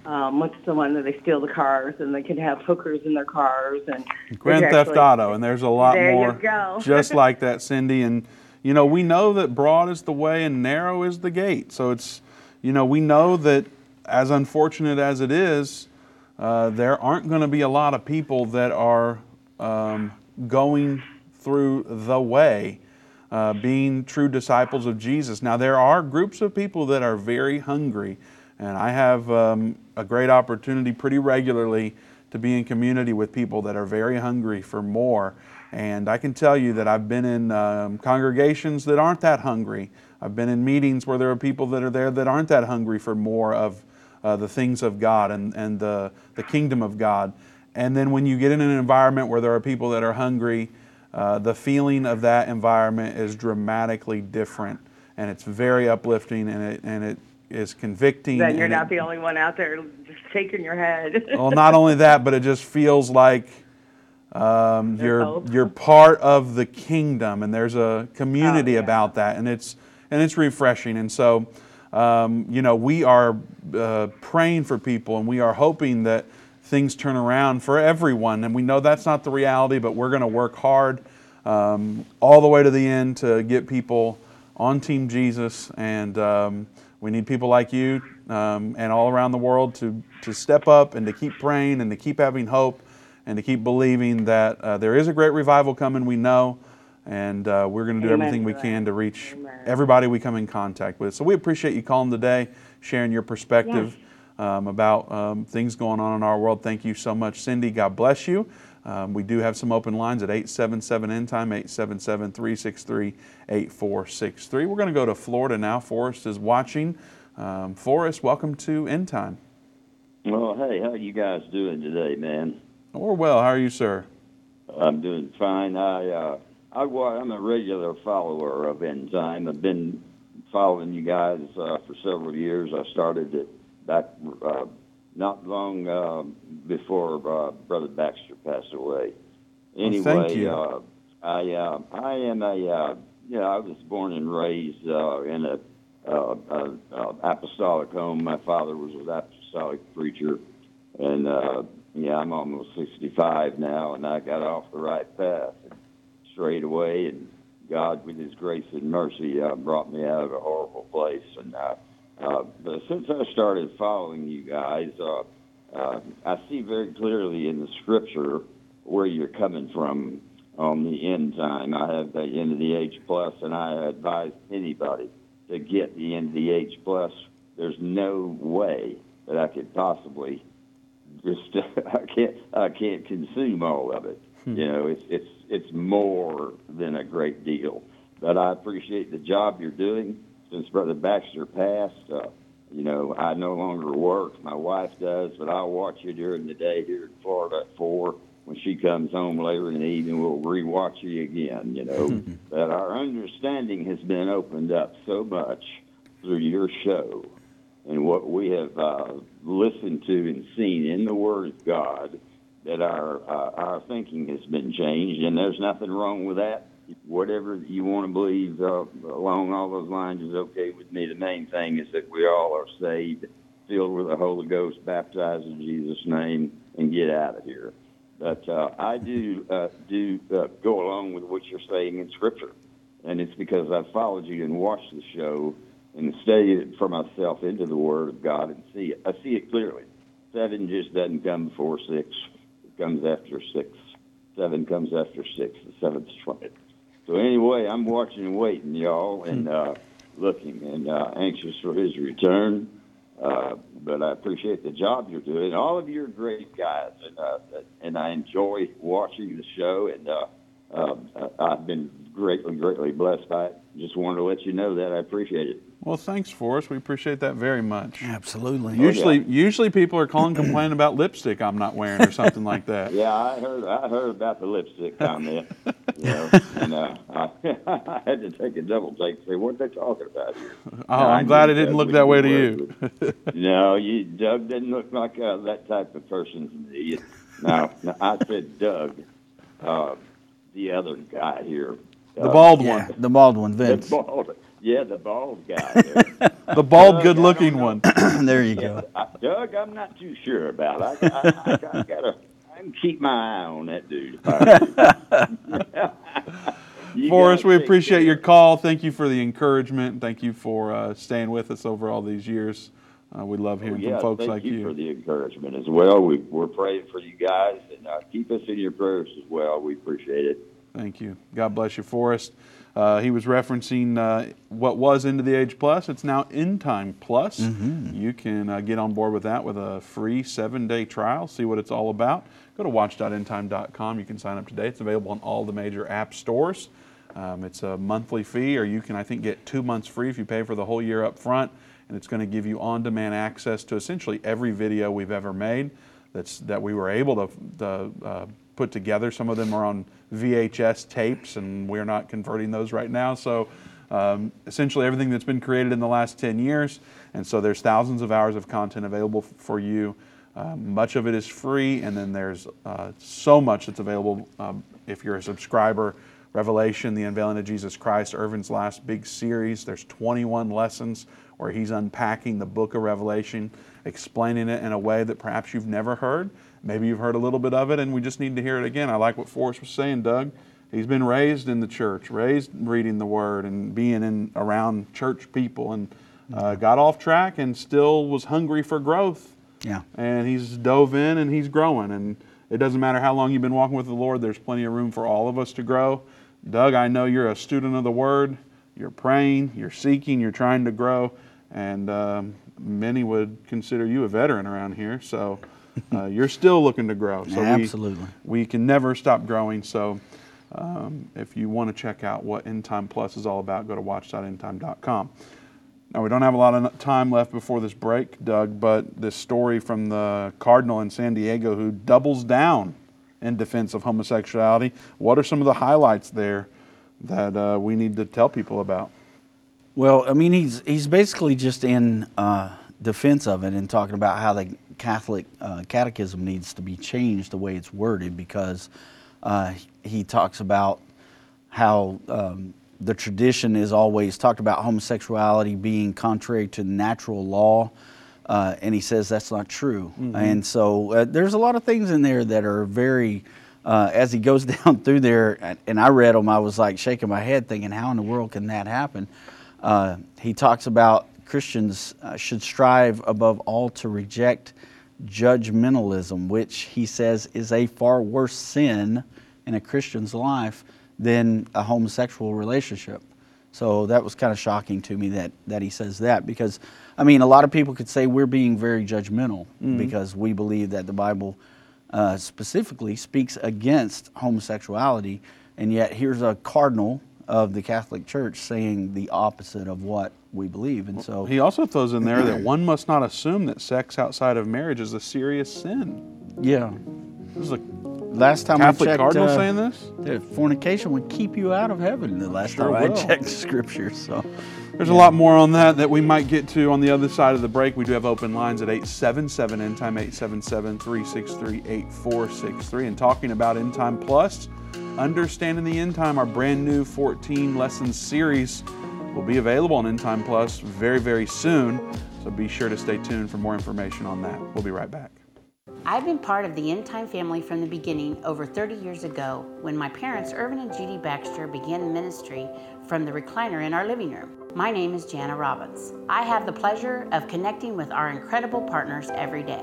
um, what's the one that they steal the cars and they can have hookers in their cars and Grand Theft actually- Auto, and there's a lot There you more go. just like that, Cindy. And you know, we know that broad is the way and narrow is the gate. So it's, you know, we know that as unfortunate as it is, uh, there aren't going to be a lot of people that are um, going through the way, uh, being true disciples of Jesus. Now, there are groups of people that are very hungry, and I have um, a great opportunity pretty regularly to be in community with people that are very hungry for more. And I can tell you that I've been in um, congregations that aren't that hungry. I've been in meetings where there are people that are there that aren't that hungry for more of uh, the things of God and, and the, the kingdom of God. And then when you get in an environment where there are people that are hungry, uh, the feeling of that environment is dramatically different. And it's very uplifting and it, and it is convicting. That you're not it- the only one out there just shaking your head. well, not only that, but it just feels like um, you're hope. you're part of the kingdom, and there's a community about that, and it's and it's refreshing. And so, um, you know, we are uh, praying for people, and we are hoping that things turn around for everyone. And we know that's not the reality, but we're going to work hard um, all the way to the end to get people on Team Jesus, and um, we need people like you um, and all around the world to to step up and to keep praying and to keep having hope and to keep believing that uh, there is a great revival coming. We know, and uh, we're going to do Amen everything we can to reach everybody we come in contact with. So we appreciate you calling today, sharing your perspective um, about um, things going on in our world. Thank you so much, Cindy. God bless you. Um, we do have some open lines at 877 End Time, 877 363 8463. We're going to go to Florida now. Forrest is watching. Um, Forrest, welcome to End Time. Well, hey, how you guys doing today, man? We're well. How are you, sir? I'm doing fine. I, uh, I, wa- I'm a regular follower of End Time. I've been following you guys uh, for several years. I started it back uh, not long uh, before uh, Brother Baxter passed away. Well, Anyway, thank you. Uh, I, uh, I am a, uh, know, I was born and raised uh, in a uh, uh, uh, apostolic home. My father was an apostolic preacher, and uh, yeah, I'm almost 65 now, and I got off the right path straight away. And God, with His grace and mercy, uh, brought me out of a horrible place. And uh, uh, but since I started following you guys, uh, uh, I see very clearly in the Scripture where you're coming from on the end time. I have the end of the age plus, and I advise anybody to get the end of the age plus. There's no way that I could possibly just I can't I can't consume all of it. You know, it's it's it's more than a great deal. But I appreciate the job you're doing. Since Brother Baxter passed, uh, you know, I no longer work. My wife does, but I'll watch you during the day here in Florida at four. When she comes home later in the evening, we'll rewatch you again. You know, that our understanding has been opened up so much through your show and what we have uh, listened to and seen in the Word of God that our uh, our thinking has been changed, and there's nothing wrong with that. Whatever you want to believe uh, along all those lines is okay with me. The main thing is that we all are saved, filled with the Holy Ghost, baptized in Jesus' name, and get out of here. But uh, I do uh, do uh, go along with what you're saying in Scripture, and it's because I've followed you and watched the show and studied it for myself into the Word of God and see it. I see it clearly. Seven just doesn't come before six; comes after six. Seven comes after six. The seventh trumpet. So anyway, I'm watching and waiting, y'all, and uh, looking and uh, anxious for His return. Uh, but I appreciate the job you're doing. All of you are great guys, and uh, and I enjoy watching the show. And uh, uh, I've been greatly, greatly blessed by it. Just wanted to let you know that I appreciate it. Well, thanks, Forrest. We appreciate that very much. Absolutely. Usually, usually people are calling complaining about lipstick I'm not wearing or something like that. Yeah, I heard. I heard about the lipstick comment. you know, and uh, I, I had to take a double take and say, "What are they talking about here?" Oh, I'm glad it didn't look that way to you. no, you Doug didn't look like uh, that type of person to me. No, no I said Doug, uh, the other guy here. The bald Yeah, one. the bald one, The Vince. bald, yeah, the bald guy. There. The bald, good looking one. there you go. I, Doug, I'm not too sure about. I, I, I, I gotta. I can keep my eye on that dude. Forrest, we appreciate care. your call. Thank you for the encouragement. Thank you for uh, staying with us over all these years. Uh, we love hearing Oh, yeah, from folks like you, you. for the encouragement as well. We, we're praying for you guys, and uh, keep us in your prayers as well. We appreciate it. Thank you. God bless you, Forrest. Uh, he was referencing uh, what was End of the Age Plus. It's now End Time Plus. Mhm. You can uh, get on board with that with a free seven day trial, see what it's all about. Go to watch.endtime.com. You can sign up today. It's available on all the major app stores. Um, it's a monthly fee, or you can, I think, get two months free if you pay for the whole year up front. And it's going to give you on demand access to essentially every video we've ever made that's, that we were able to, to uh, put together. Some of them are on VHS tapes, and we're not converting those right now. So um, essentially everything that's been created in the last 10 years. And so there's thousands of hours of content available for you. Uh, much of it is free, and then there's uh, so much that's available um, if you're a subscriber. Revelation, the unveiling of Jesus Christ, Irvin's last big series. There's 21 lessons where he's unpacking the book of Revelation, explaining it in a way that perhaps you've never heard. Maybe you've heard a little bit of it, and we just need to hear it again. I like what Forrest was saying, Doug. He's been raised in the church, raised reading the Word and being in around church people, and uh, got off track and still was hungry for growth. Yeah. And he's dove in and he's growing. And it doesn't matter how long you've been walking with the Lord. There's plenty of room for all of us to grow. Doug, I know you're a student of the Word. You're praying, you're seeking, you're trying to grow, and um, many would consider you a veteran around here. So uh, you're still looking to grow. So we- Absolutely. we can never stop growing. So um, if you want to check out what End Time Plus is all about, go to watch.endtime.com. Now, we don't have a lot of time left before this break, Doug, but this story from the Cardinal in San Diego who doubles down in defense of homosexuality. What are some of the highlights there that uh, we need to tell people about? Well, I mean, he's he's basically just in uh, defense of it and talking about how the Catholic uh, Catechism needs to be changed the way it's worded because uh, he talks about how um, the tradition is always talked about homosexuality being contrary to natural law. Uh, and he says that's not true. Mhm. And so uh, there's a lot of things in there that are very, uh, as he goes down through there, and- and I read them, I was like shaking my head thinking, how in the world can that happen? Uh, he talks about Christians uh, should strive above all to reject judgmentalism, which he says is a far worse sin in a Christian's life than a homosexual relationship. So that was kind of shocking to me that, that he says that because, I mean, a lot of people could say we're being very judgmental Mhm. because we believe that the Bible uh, specifically speaks against homosexuality, and yet here's a cardinal of the Catholic Church saying the opposite of what we believe. And so He also throws in there that one must not assume that sex outside of marriage is a serious sin. Yeah. This is a Last time Catholic I checked, cardinal uh, saying this? that fornication would keep you out of heaven. The last Sure time I checked scripture, so There's a lot more on that that we might get to on the other side of the break. We do have open lines at 877 End Time 877 363 8463. And talking about End Time Plus, Understanding the End Time, our brand new 14 lesson series will be available on End Time Plus very, very soon. So be sure to stay tuned for more information on that. We'll be right back. I've been part of the End Time family from the beginning over 30 years ago when my parents, Irvin and Judy Baxter, began ministry from the recliner in our living room. My name is Jana Robbins. I have the pleasure of connecting with our incredible partners every day.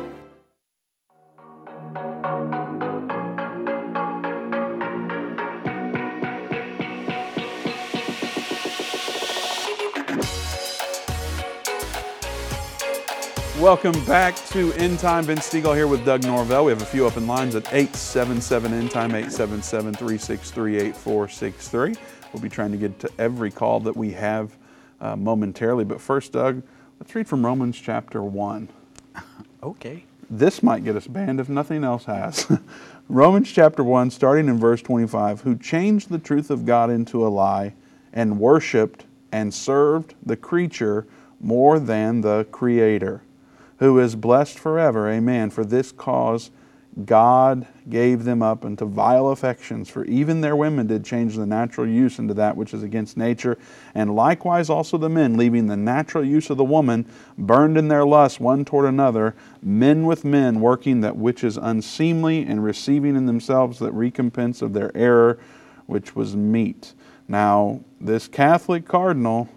Welcome back to End Time. Ben Stiegel here with Doug Norvell. We have a few open lines at 877 End Time, 877 363 8463. We'll be trying to get to every call that we have uh, momentarily. But first, Doug, let's read from Romans chapter 1. Okay. This might get us banned if nothing else has. Romans chapter 1, starting in verse 25, who changed the truth of God into a lie and worshiped and served the creature more than the Creator, who is blessed forever. Amen. For this cause God gave them up unto vile affections, for even their women did change the natural use into that which is against nature, and likewise also the men, leaving the natural use of the woman, burned in their lust one toward another, men with men, working that which is unseemly, and receiving in themselves the recompense of their error, which was meat. Now, this Catholic cardinal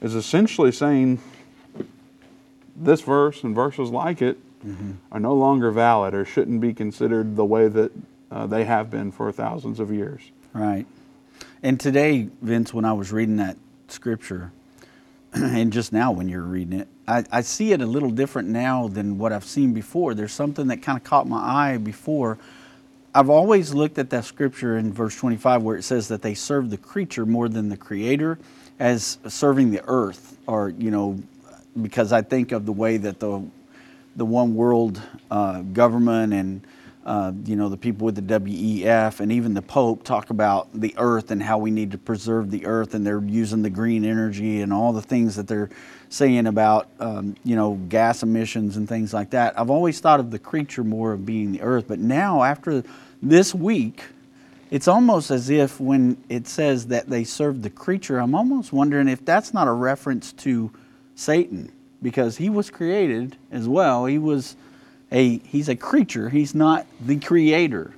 is essentially saying this verse and verses like it mm-hmm. are no longer valid or shouldn't be considered the way that uh, they have been for thousands of years. Right. And today, Vince, when I was reading that scripture, and just now when you're reading it, I, I, see it a little different now than what I've seen before. There's something that kind of caught my eye before. I've always looked at that scripture in verse 25 where it says that they serve the creature more than the creator as serving the earth, or, you know, because I think of the way that the the one world uh, government and uh, you know the people with the WEF and even the Pope talk about the earth and how we need to preserve the earth and they're using the green energy and all the things that they're saying about um, you know gas emissions and things like that. I've always thought of the creature more of being the earth, but now after this week, it's almost as if when it says that they serve the creature, I'm almost wondering if that's not a reference to Satan because he was created as well. He was a he's a creature. He's not the creator.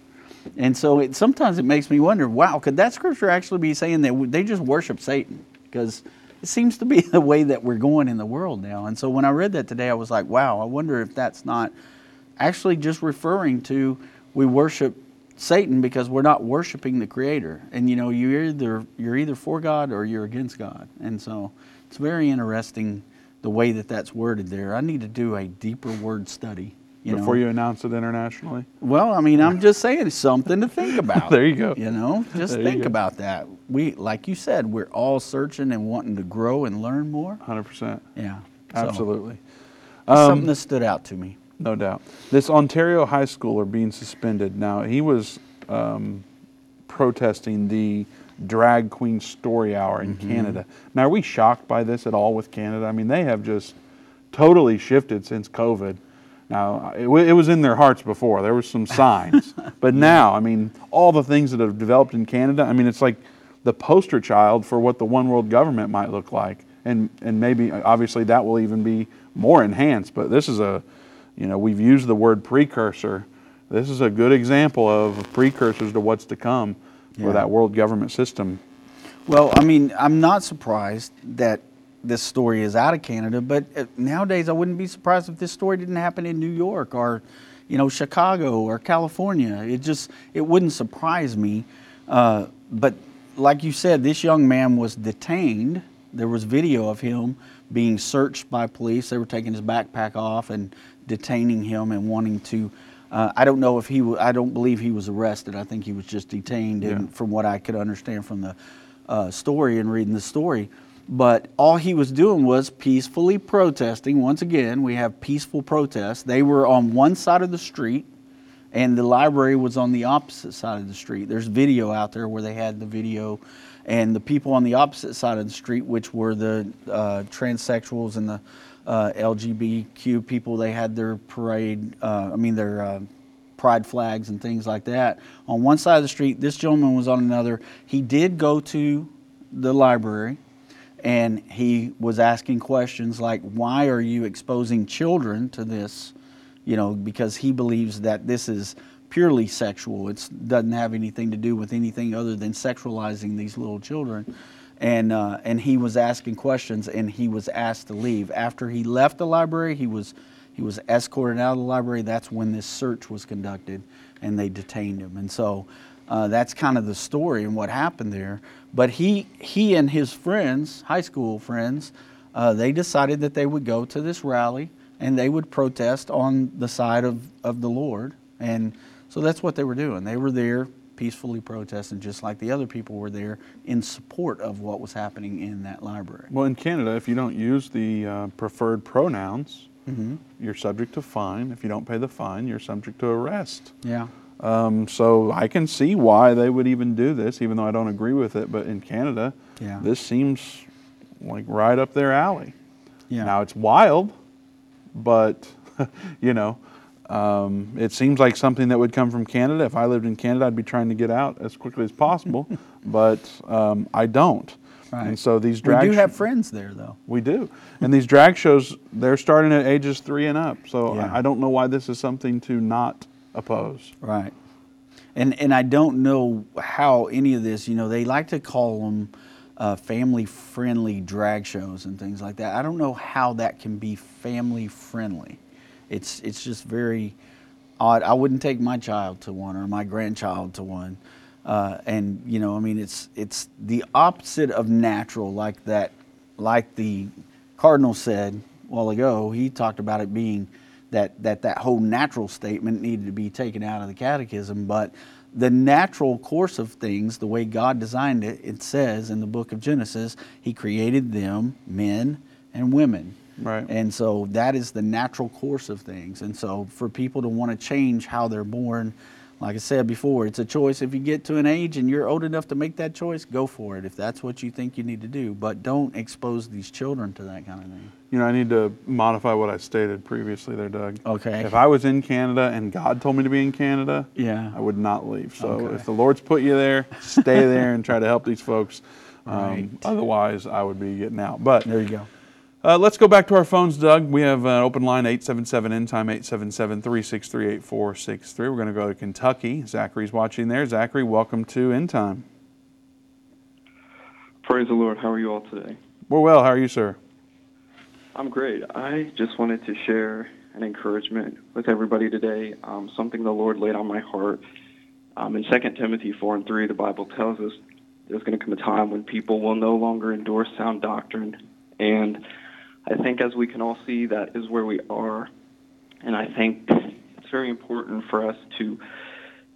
And so it sometimes it makes me wonder, wow, could that scripture actually be saying that they just worship Satan? Because it seems to be the way that we're going in the world now. And so when I read that today, I was like, wow, I wonder if that's not actually just referring to we worship Satan because we're not worshiping the creator. And you know, you're either you're either for God or you're against God. And so it's very interesting the way that that's worded there. I need to do a deeper word study. You Before know? you announce it internationally? Well, I mean, I'm just saying it's something to think about. there you go. You know, just there think about that. We, like you said, we're all searching and wanting to grow and learn more. 100%. Yeah. Absolutely. So, um, something that stood out to me. No doubt. This Ontario high schooler being suspended. Now, he was um, protesting the drag queen story hour in mm-hmm. Canada. Now, are we shocked by this at all with Canada? I mean, they have just totally shifted since COVID. Now, it, it was in their hearts before. There were some signs. but now, I mean, all the things that have developed in Canada, I mean, it's like the poster child for what the one world government might look like. And, and maybe, obviously, that will even be more enhanced. But this is a, you know, we've used the word precursor. This is a good example of precursors to what's to come yeah. for that world government system. Well, I mean, I'm not surprised that this story is out of Canada, but uh, nowadays I wouldn't be surprised if this story didn't happen in New York or, you know, Chicago or California. It just it wouldn't surprise me. Uh, but like you said, this young man was detained. There was video of him being searched by police. They were taking his backpack off and detaining him and wanting to uh, I don't know if he. W- I don't believe he was arrested. I think he was just detained, yeah. and from what I could understand from the uh, story and reading the story. But all he was doing was peacefully protesting. Once again, we have peaceful protests. They were on one side of the street, and the library was on the opposite side of the street. There's video out there where they had the video, and the people on the opposite side of the street, which were the uh, transsexuals and the uh, LGBTQ people. They had their parade, uh, I mean, their uh, pride flags and things like that on one side of the street. This gentleman was on another. He did go to the library and he was asking questions like, Why are you exposing children to this? You know, because he believes that this is purely sexual. It doesn't have anything to do with anything other than sexualizing these little children and uh, and he was asking questions, and he was asked to leave. After he left the library, he was he was escorted out of the library. That's when this search was conducted, and they detained him. And so uh, that's kind of the story and what happened there. But he he and his friends, high school friends, uh, they decided that they would go to this rally and they would protest on the side of, of the Lord. And so that's what they were doing. They were there peacefully protesting just like the other people were there in support of what was happening in that library. Well, in Canada, if you don't use the uh, preferred pronouns, mm-hmm. you're subject to fine. If you don't pay the fine, you're subject to arrest. Yeah. Um, so I can see why they would even do this, even though I don't agree with it. But in Canada, Yeah. this seems like right up their alley. Yeah. Now it's wild, but you know, um, it seems like something that would come from Canada. If I lived in Canada, I'd be trying to get out as quickly as possible, but um, I don't. Right. And so these drag We do have friends there, though. we do. And these drag shows, they're starting at ages three and up. So Yeah. I, I don't know why this is something to not oppose. Right. And and I don't know how any of this, you know, they like to call them uh, family friendly drag shows and things like that. I don't know how that can be family friendly. It's it's just very odd. I wouldn't take my child to one or my grandchild to one. Uh, and you know, I mean, it's it's the opposite of natural, like that, like the cardinal said a while ago. He talked about it being that that that whole natural statement needed to be taken out of the catechism, but the natural course of things, the way God designed it, it says in the book of Genesis, He created them, men and women. Right. And so that is the natural course of things. And so for people to want to change how they're born, like I said before, it's a choice. If you get to an age and you're old enough to make that choice, go for it if that's what you think you need to do. But don't expose these children to that kind of thing. You know, I need to modify what I stated previously there, Doug. Okay. If I was in Canada and God told me to be in Canada, Yeah. I would not leave. So Okay. if the Lord's put you there, stay there and try to help these folks. Um, Right. Otherwise, I would be getting out. But There you go. Uh, let's go back to our phones, Doug. We have an open line 877 end time 877 363 8463. We're going to go to Kentucky. Zachary's watching there. Zachary, welcome to End Time. Praise the Lord. How are you all today? We're well. How are you, sir? I'm great. I just wanted to share an encouragement with everybody today. Um, something the Lord laid on my heart. Um, in 2 Timothy 4 and 3, the Bible tells us there's going to come a time when people will no longer endure sound doctrine. And I think as we can all see, that is where we are. And I think it's very important for us to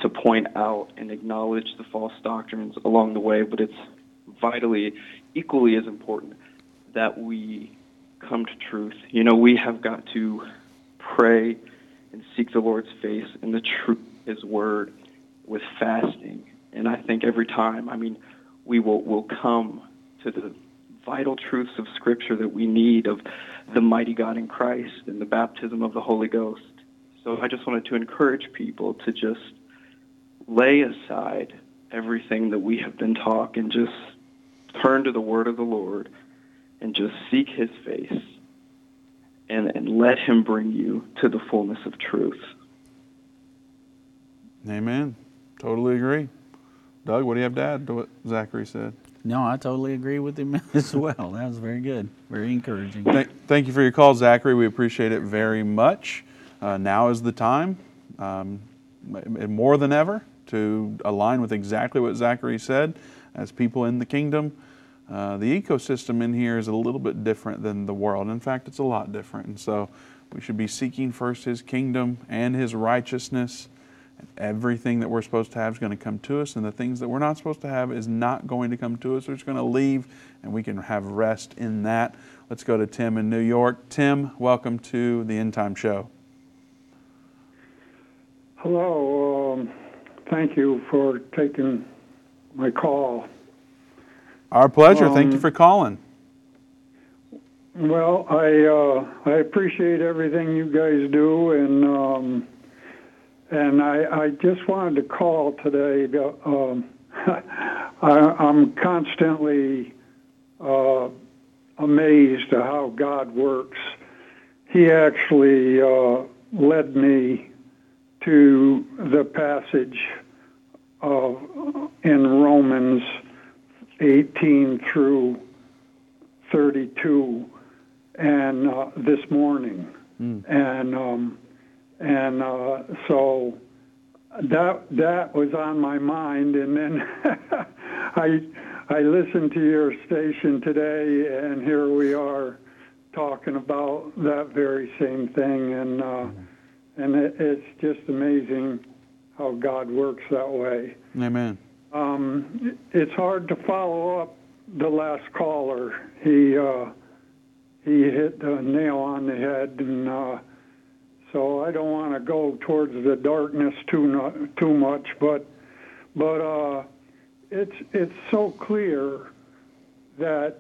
to point out and acknowledge the false doctrines along the way, but it's vitally, equally as important that we come to truth. You know, we have got to pray and seek the Lord's face and the truth, His Word, with fasting. And I think every time, I mean, we will will come to the vital truths of Scripture that we need of the mighty God in Christ and the baptism of the Holy Ghost. So I just wanted to encourage people to just lay aside everything that we have been taught and just turn to the Word of the Lord and just seek His face and, and let Him bring you to the fullness of truth. Amen. Totally agree. Doug, what do you have to add to what Zachary said? No, I totally agree with him as well. That was very good, very encouraging. Thank, thank you for your call, Zachary. We appreciate it very much. Uh, now is the time, um, more than ever, to align with exactly what Zachary said. As people in the kingdom, uh, the ecosystem in here is a little bit different than the world. In fact, it's a lot different. And so we should be seeking first His kingdom and His righteousness. And everything that we're supposed to have is going to come to us, and the things that we're not supposed to have is not going to come to us. We're just going to leave, and we can have rest in that. Let's go to Tim in New York. Tim, welcome to the End Time Show. Hello. Um, thank you for taking my call. Our pleasure. Thank you Um, for calling. Well, I uh, I appreciate everything you guys do, and um, and I I just wanted to call today. To, um, I, I'm constantly uh, amazed at how God works. He actually uh, led me to the passage of in Romans 18 through 32 and uh, this morning and um, and uh, so that that was on my mind and then I I listened to your station today and here we are talking about that very same thing and uh, and it, it's just amazing how God works that way. Amen. Um, it's hard to follow up the last caller. He uh, he hit the nail on the head, and uh, so I don't want to go towards the darkness too no, too much. But but uh, it's it's so clear that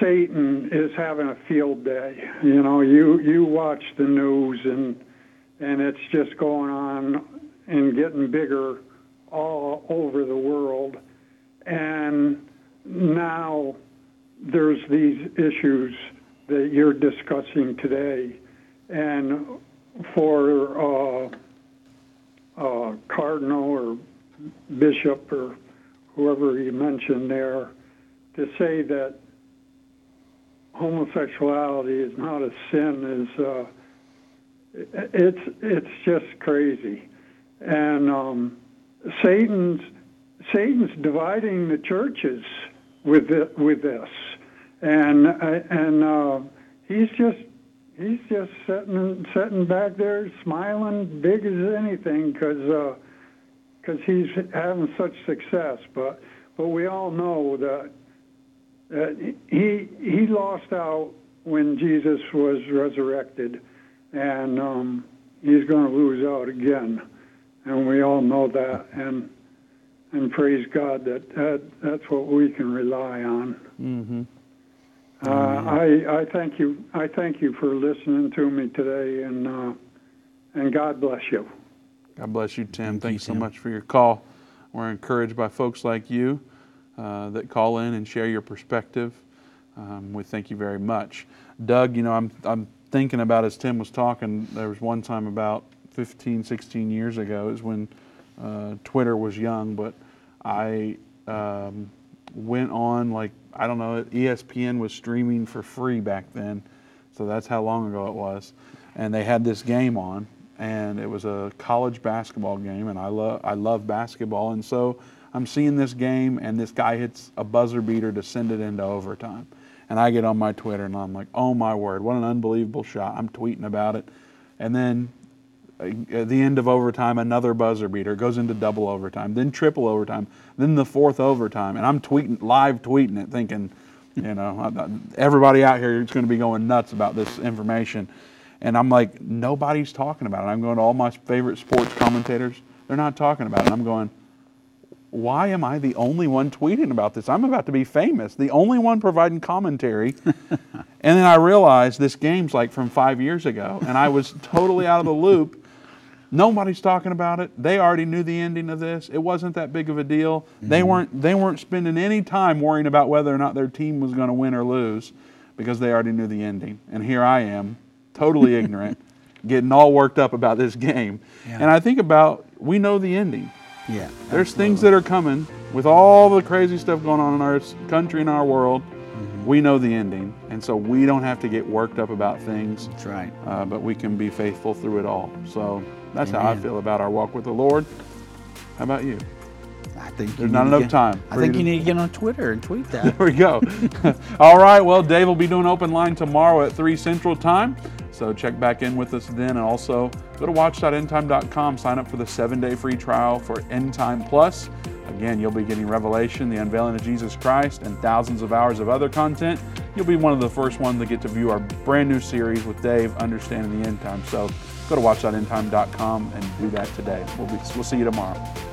Satan is having a field day. You know, you you watch the news and and it's just going on and getting bigger all over the world. And now there's these issues that you're discussing today, and for uh, uh, cardinal or bishop or whoever you mentioned there to say that homosexuality is not a sin is uh, it's it's just crazy, and um, Satan's Satan's dividing the churches with it, with this, and uh, and uh, he's just he's just sitting sitting back there smiling big as anything because because he's having such success. But but we all know that that he he lost out when Jesus was resurrected, and um, he's going to lose out again, and we all know that. And and praise God that, that that's what we can rely on. Mm-hmm. Uh, I I thank you I thank you for listening to me today, and uh, and God bless you. God bless you, Tim. Thank Thanks you, so much for your call. We're encouraged by folks like you uh, that call in and share your perspective. Um, we thank you very much. Doug, you know, I'm, I'm thinking about as Tim was talking, there was one time about 15, 16 years ago, is when uh, Twitter was young, but I um, went on, like, I don't know, ESPN was streaming for free back then. So that's how long ago it was. And they had this game on, and it was a college basketball game, and I love I love basketball, and so I'm seeing this game, and this guy hits a buzzer beater to send it into overtime, and I get on my Twitter and I'm like, oh my word, what an unbelievable shot! I'm tweeting about it, and then at the end of overtime, another buzzer beater goes into double overtime, then triple overtime, then the fourth overtime, and I'm tweeting live tweeting it, thinking, you know, everybody out here is going to be going nuts about this information. And I'm like, nobody's talking about it. I'm going to all my favorite sports commentators. They're not talking about it. I'm going, why am I the only one tweeting about this? I'm about to be famous, the only one providing commentary. and then I realized this game's like from five years ago, and I was totally out of the loop. Nobody's talking about it. They already knew the ending of this. It wasn't that big of a deal. Mm-hmm. They weren't they weren't spending any time worrying about whether or not their team was going to win or lose because they already knew the ending. And here I am totally ignorant, getting all worked up about this game. Yeah. And I think about we know the ending. Yeah. There's absolutely. things that are coming with all the crazy stuff going on in our country and our world. Mm-hmm. We know the ending, and so we don't have to get worked up about things. That's right. Uh, but we can be faithful through it all. So that's Amen. how I feel about our walk with the Lord. How about you? I think there's not enough get, time. I think you, to... need to get on Twitter and tweet that. there we go. All right. Well, Dave will be doing open line tomorrow at three Central Time. So check back in with us then, and also go to watch.endtime.com. Sign up for the seven-day free trial for Endtime Plus. Again, you'll be getting Revelation, the unveiling of Jesus Christ, and thousands of hours of other content. You'll be one of the first ones to get to view our brand new series with Dave, Understanding the End Time. So go to watch.endtime.com and do that today. We'll, be, we'll see you tomorrow.